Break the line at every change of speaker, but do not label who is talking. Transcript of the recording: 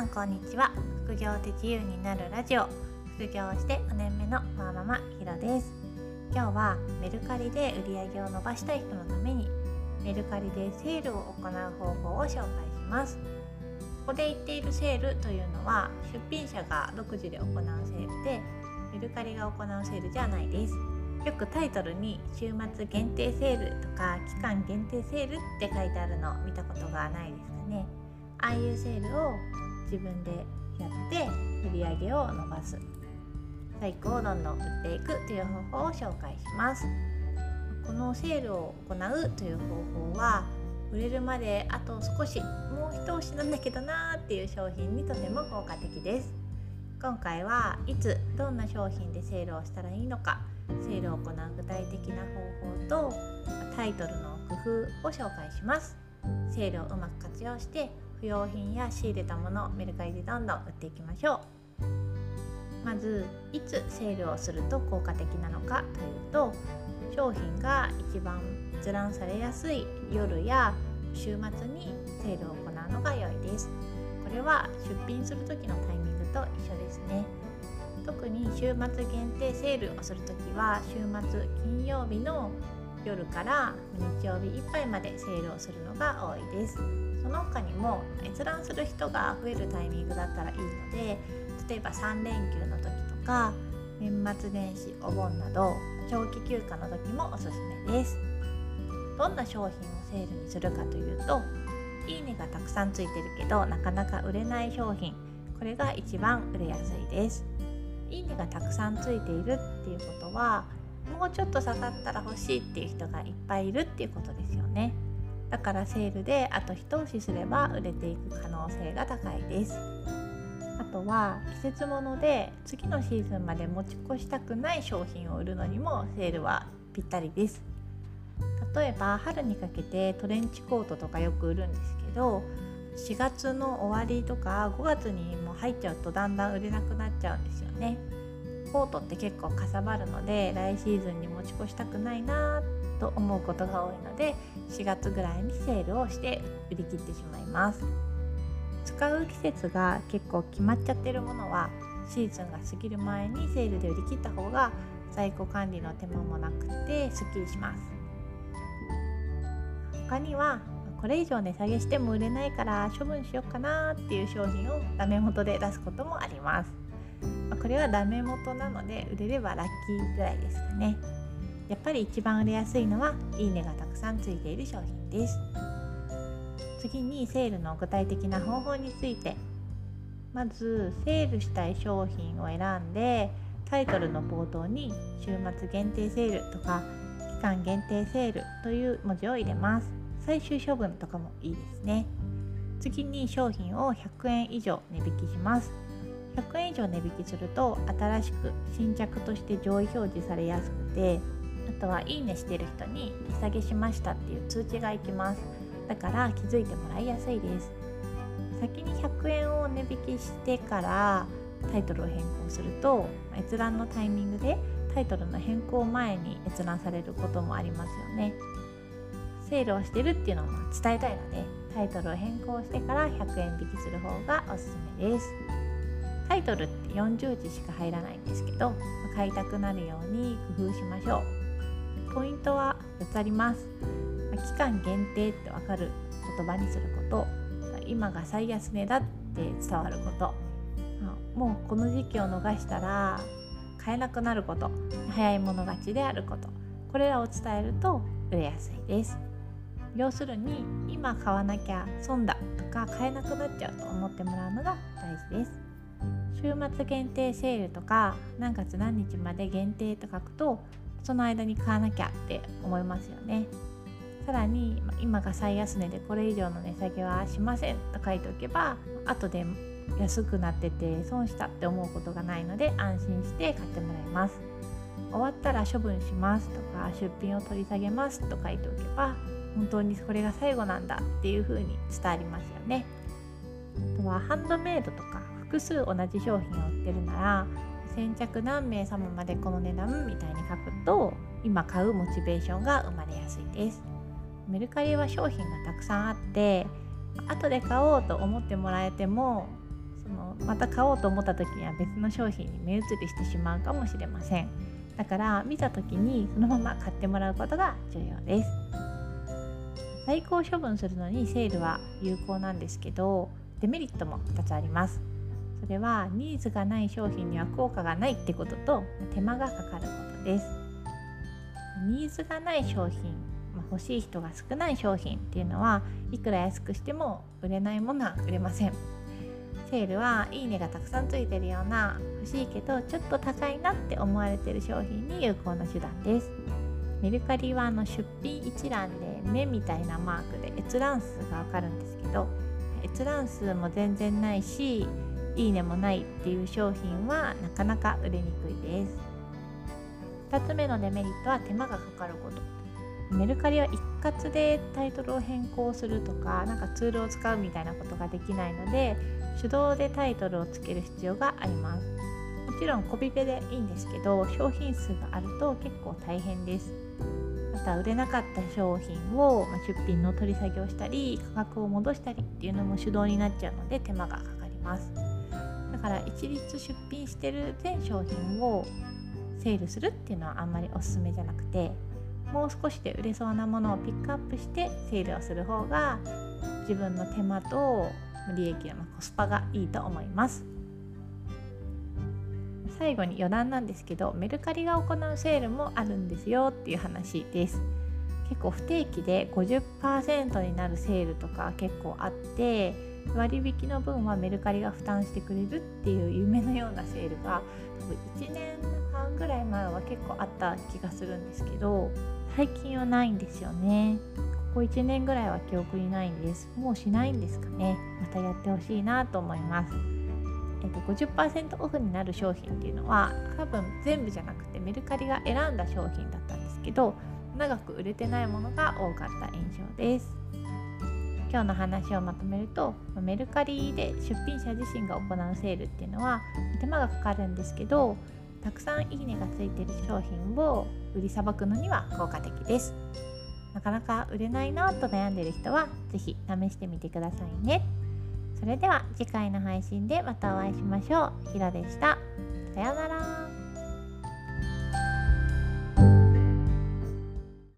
さんこんにちは。副業で自由になるラジオ。副業して5年目のワーママひろです。今日はメルカリで売り上げを伸ばしたい人のためにメルカリでセールを行う方法を紹介します。ここで言っているセールというのは出品者が独自で行うセールでメルカリが行うセールじゃないです。よくタイトルに週末限定セールとか期間限定セールって書いてあるの見たことがないですかね。ああいうセールを自分でやって売り上げを伸ばす。在庫をどんどん売っていくという方法を紹介します。このセールを行うという方法は売れるまであと少しもう一押しなんだけどなーっていう商品にとても効果的です。今回はいつどんな商品でセールをしたらいいのかセールを行う具体的な方法とタイトルの工夫を紹介します。セールをうまく活用して不用品や仕入れたものをメルカリでどんどん売っていきましょう。まずいつセールをすると効果的なのかというと商品が一番閲覧されやすい夜や週末にセールを行うのが良いです。これは出品する時のタイミングと一緒ですね。特に週末限定セールをする時は週末金曜日の夜から日曜日いっぱいまでセールをするのが多いです。その他にも閲覧する人が増えるタイミングだったらいいので例えば3連休の時とか年末年始お盆など長期休暇の時もおすすめです。どんな商品をセールにするかというといいねがたくさんついてるけどなかなか売れない商品これが一番売れやすいです。いいねがたくさんついているっていうことはもうちょっと刺さったら欲しいっていう人がいっぱいいるっていうことですよね。だからセールであと一押しすれば売れていく可能性が高いです。あとは季節物で次のシーズンまで持ち越したくない商品を売るのにもセールはぴったりです。例えば春にかけてトレンチコートとかよく売るんですけど4月の終わりとか5月にも入っちゃうとだんだん売れなくなっちゃうんですよね。コートって結構かさばるので来シーズンに持ち越したくないなと思うことが多いので4月ぐらいにセールをして売り切ってしまいます。使う季節が結構決まっちゃってるものはシーズンが過ぎる前にセールで売り切った方が在庫管理の手間もなくてすっきりします。他にはこれ以上値下げしても売れないから処分しようかなっていう商品をダメ元で出すこともあります。これはダメ元なので売れればラッキーぐらいですかね。やっぱり一番売れやすいのはいいねがたくさんついている商品です。次にセールの具体的な方法について。まずセールしたい商品を選んでタイトルの冒頭に週末限定セールとか期間限定セールという文字を入れます。最終処分とかもいいですね。次に商品を100円以上値引きします。100円以上値引きすると新しく新着として上位表示されやすくてあとはいいねしてる人に値下げしましたっていう通知がいきます。だから気づいてもらいやすいです。先に100円を値引きしてからタイトルを変更すると閲覧のタイミングでタイトルの変更前に閲覧されることもありますよね。セールをしてるっていうのを伝えたいのでタイトルを変更してから100円引きする方がおすすめです。タイトルって40字しか入らないんですけど買いたくなるように工夫しましょう。ポイントは4つあります。期間限定ってわかる言葉にすること。今が最安値だって伝わること。もうこの時期を逃したら買えなくなること。早い者勝ちであること。これらを伝えると売れやすいです。要するに今買わなきゃ損だとか買えなくなっちゃうと思ってもらうのが大事です。週末限定セールとか何月何日まで限定と書くとその間に買わなきゃって思いますよね。さらに今が最安値でこれ以上の値下げはしませんと書いておけば後で安くなってて損したって思うことがないので安心して買ってもらいます。終わったら処分しますとか出品を取り下げますと書いておけば本当にこれが最後なんだっていう風に伝わりますよね。あとはハンドメイドとか複数同じ商品を売ってるなら先着何名様までこの値段みたいに書くと今買うモチベーションが生まれやすいです。メルカリは商品がたくさんあって後で買おうと思ってもらえてもそのまた買おうと思った時には別の商品に目移りしてしまうかもしれません。だから見た時にそのまま買ってもらうことが重要です。在庫を処分するのにセールは有効なんですけどデメリットも2つあります。それはニーズがない商品には効果がないってことと手間がかかることです。ニーズがない商品、ま、欲しい人が少ない商品っていうのはいくら安くしても売れないものは売れません。セールはいいねがたくさんついてるような欲しいけどちょっと高いなって思われてる商品に有効な手段です。メルカリはあの出品一覧で目みたいなマークで閲覧数がわかるんですけど閲覧数も全然ないしいいねもないっていう商品はなかなか売れにくいです。2つ目のデメリットは手間がかかること。メルカリは一括でタイトルを変更するとかなんかツールを使うみたいなことができないので手動でタイトルをつける必要があります。もちろんコピペでいいんですけど商品数があると結構大変です。また売れなかった商品を出品の取り下げをしたり価格を戻したりっていうのも手動になっちゃうので手間がかかります。だから一律出品してる全商品をセールするっていうのはあんまりおすすめじゃなくてもう少しで売れそうなものをピックアップしてセールをする方が自分の手間と利益のコスパがいいと思います。最後に余談なんですけどメルカリが行うセールもあるんですよっていう話です。結構不定期で50%になるセールとか結構あって割引の分はメルカリが負担してくれるっていう夢のようなセールが多分1年半ぐらい前は結構あった気がするんですけど最近はないんですよね。ここ1年ぐらいは記憶にないんです。もうしないんですかね。またやってほしいなと思います。えっと、50%オフになる商品っていうのは多分全部じゃなくてメルカリが選んだ商品だったんですけど長く売れてないものが多かった印象です。今日の話をまとめるとメルカリで出品者自身が行うセールっていうのは手間がかかるんですけどたくさんいいねがついてる商品を売りさばくのには効果的ですなかなか売れないなと悩んでる人は是非試してみてくださいねそれでは次回の配信でまたお会いしましょう。ひろでした。さようなら。